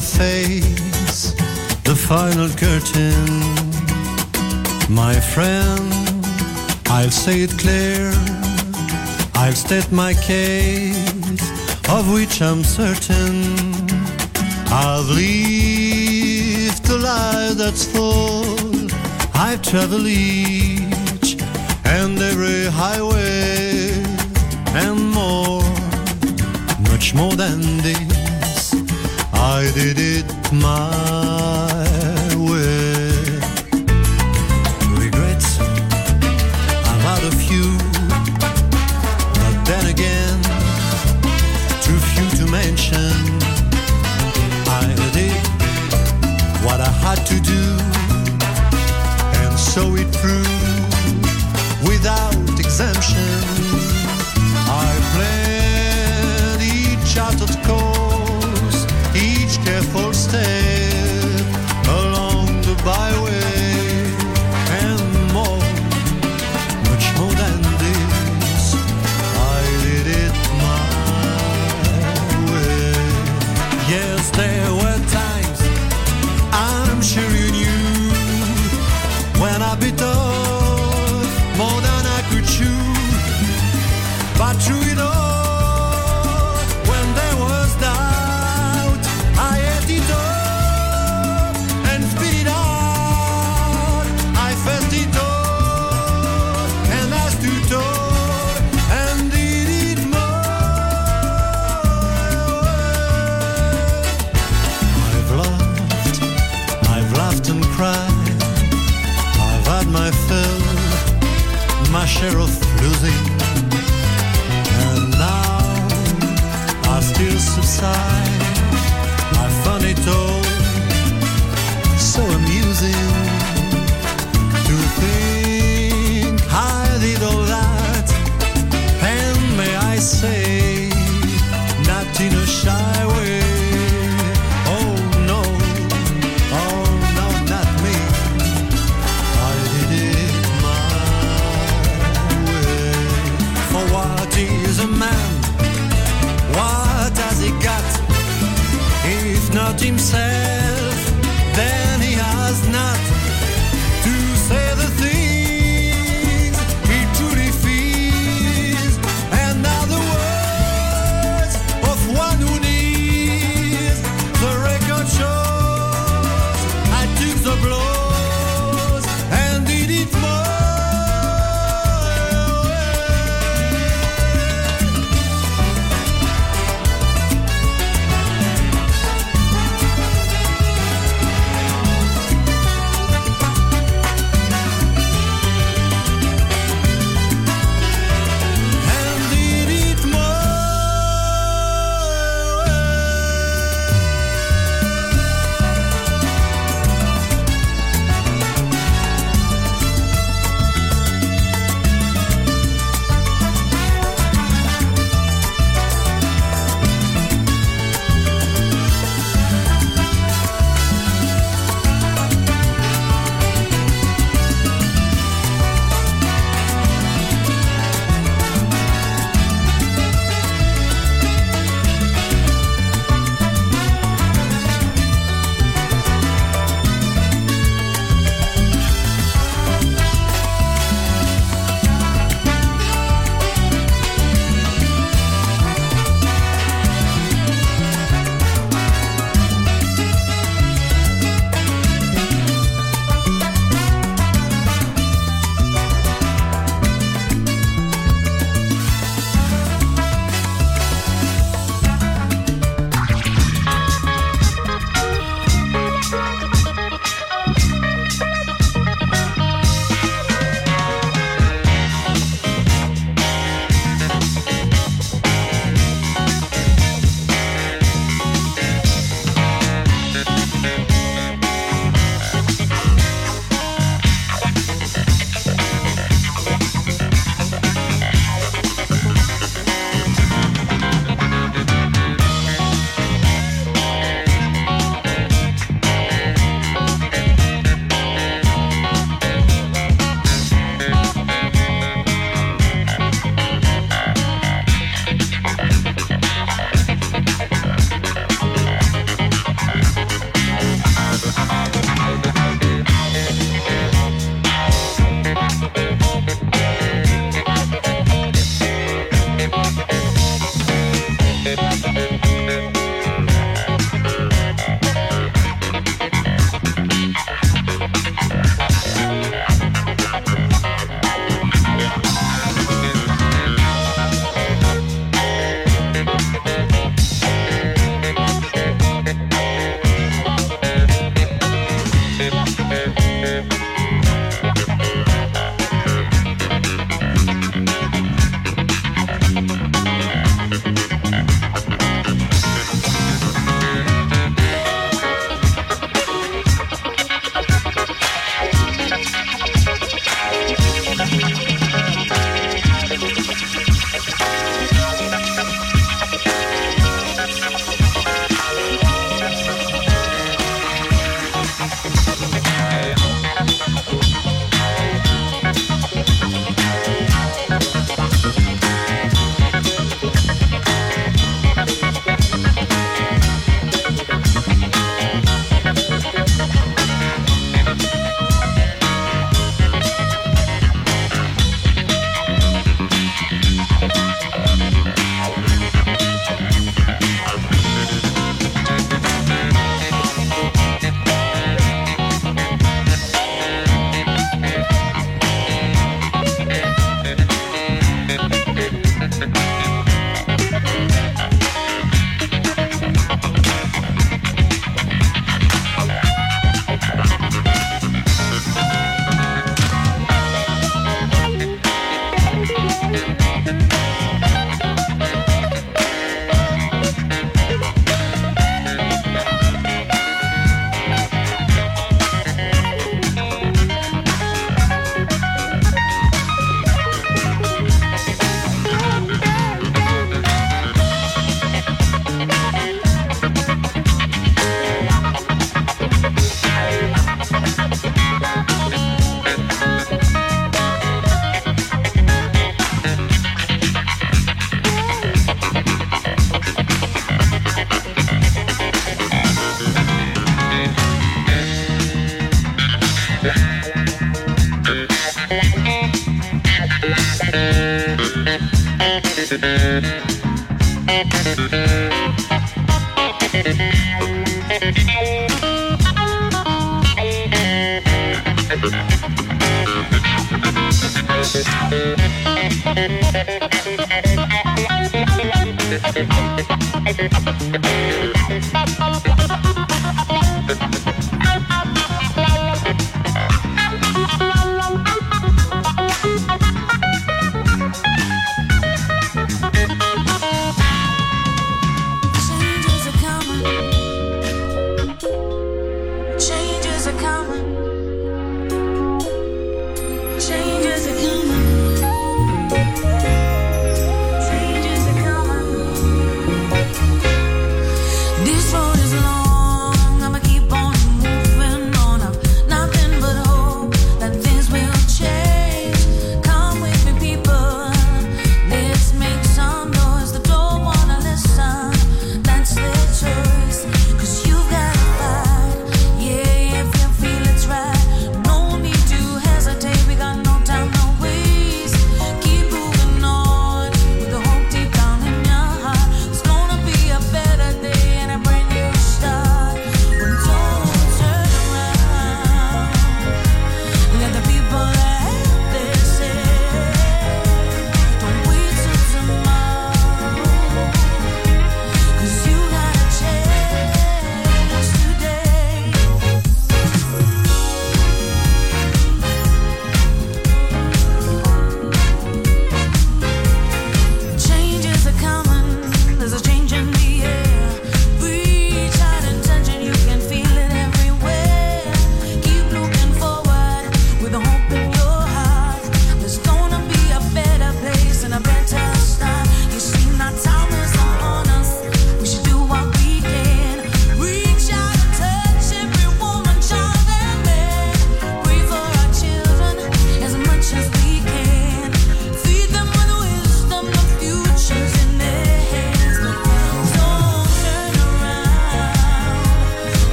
Face the final curtain. My friend, I'll say it clear. I'll state my case, of which I'm certain. I've lived a life that's full. I've traveled each and every highway and more, much more than this. I did it my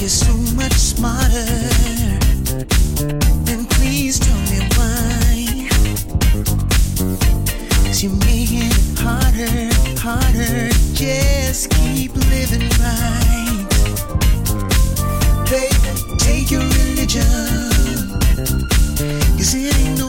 you're so much smarter. And please tell me why. You're it harder, harder. Just keep living right. Take your religion. Cause it ain't no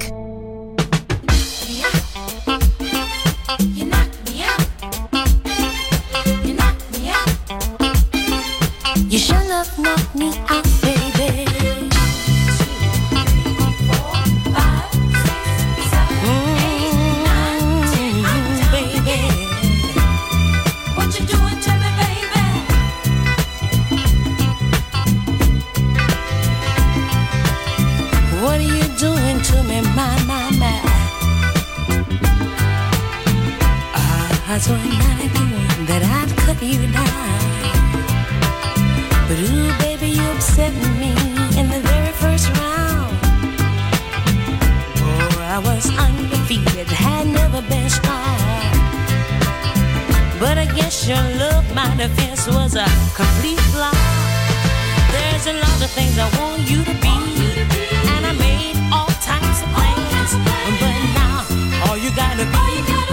my, my, my, my. I was wondering that I'd cut you down. But ooh, baby, you upset me in the very first round. Oh, I was undefeated, had never been struck. But I guess your love, my defense was a complete flop. There's a lot of things I want you to be.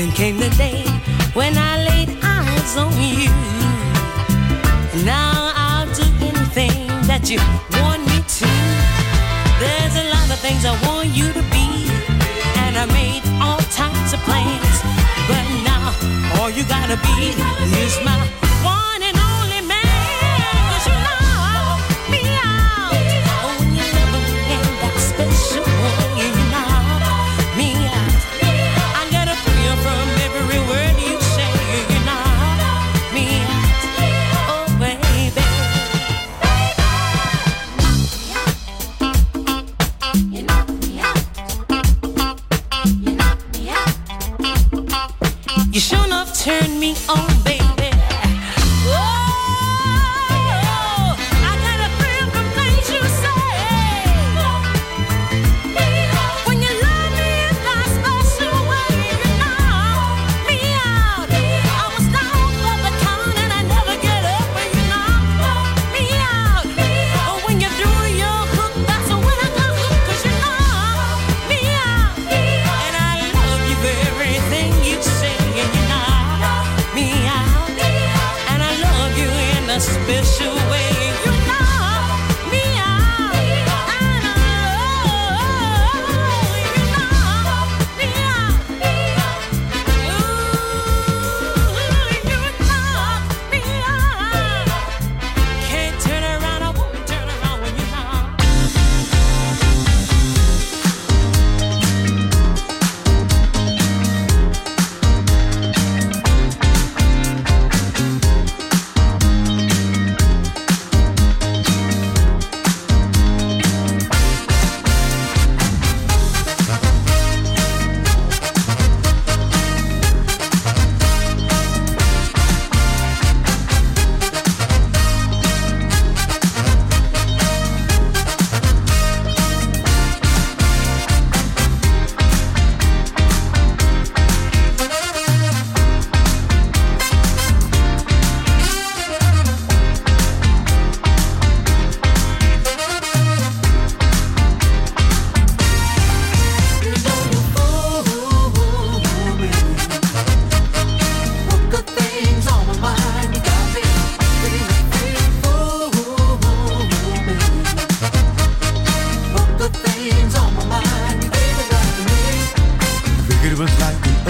Then came the day when I laid eyes on you. Now I'll do anything that you want me to. There's a lot of things I want you to be, and I made all types of plans. But now all you gotta be is my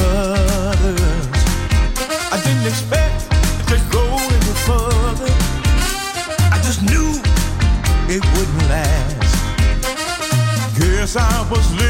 others. I didn't expect to go any further. I just knew it wouldn't last. Guess I was living.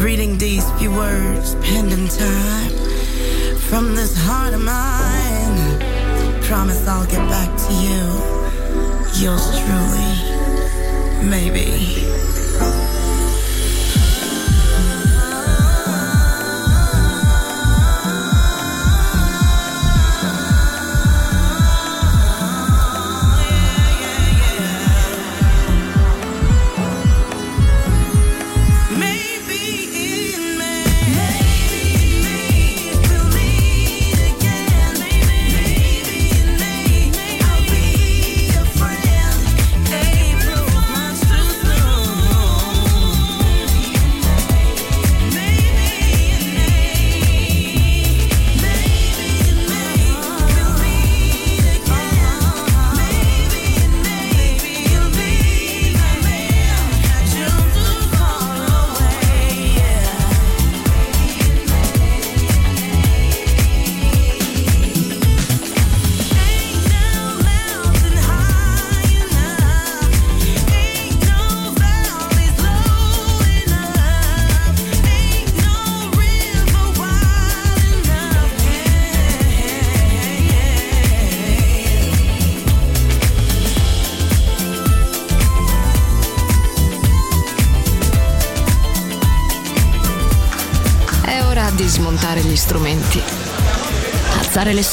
reading these few words penned in time from this heart of mine. Promise I'll get back to you. Yours truly, maybe.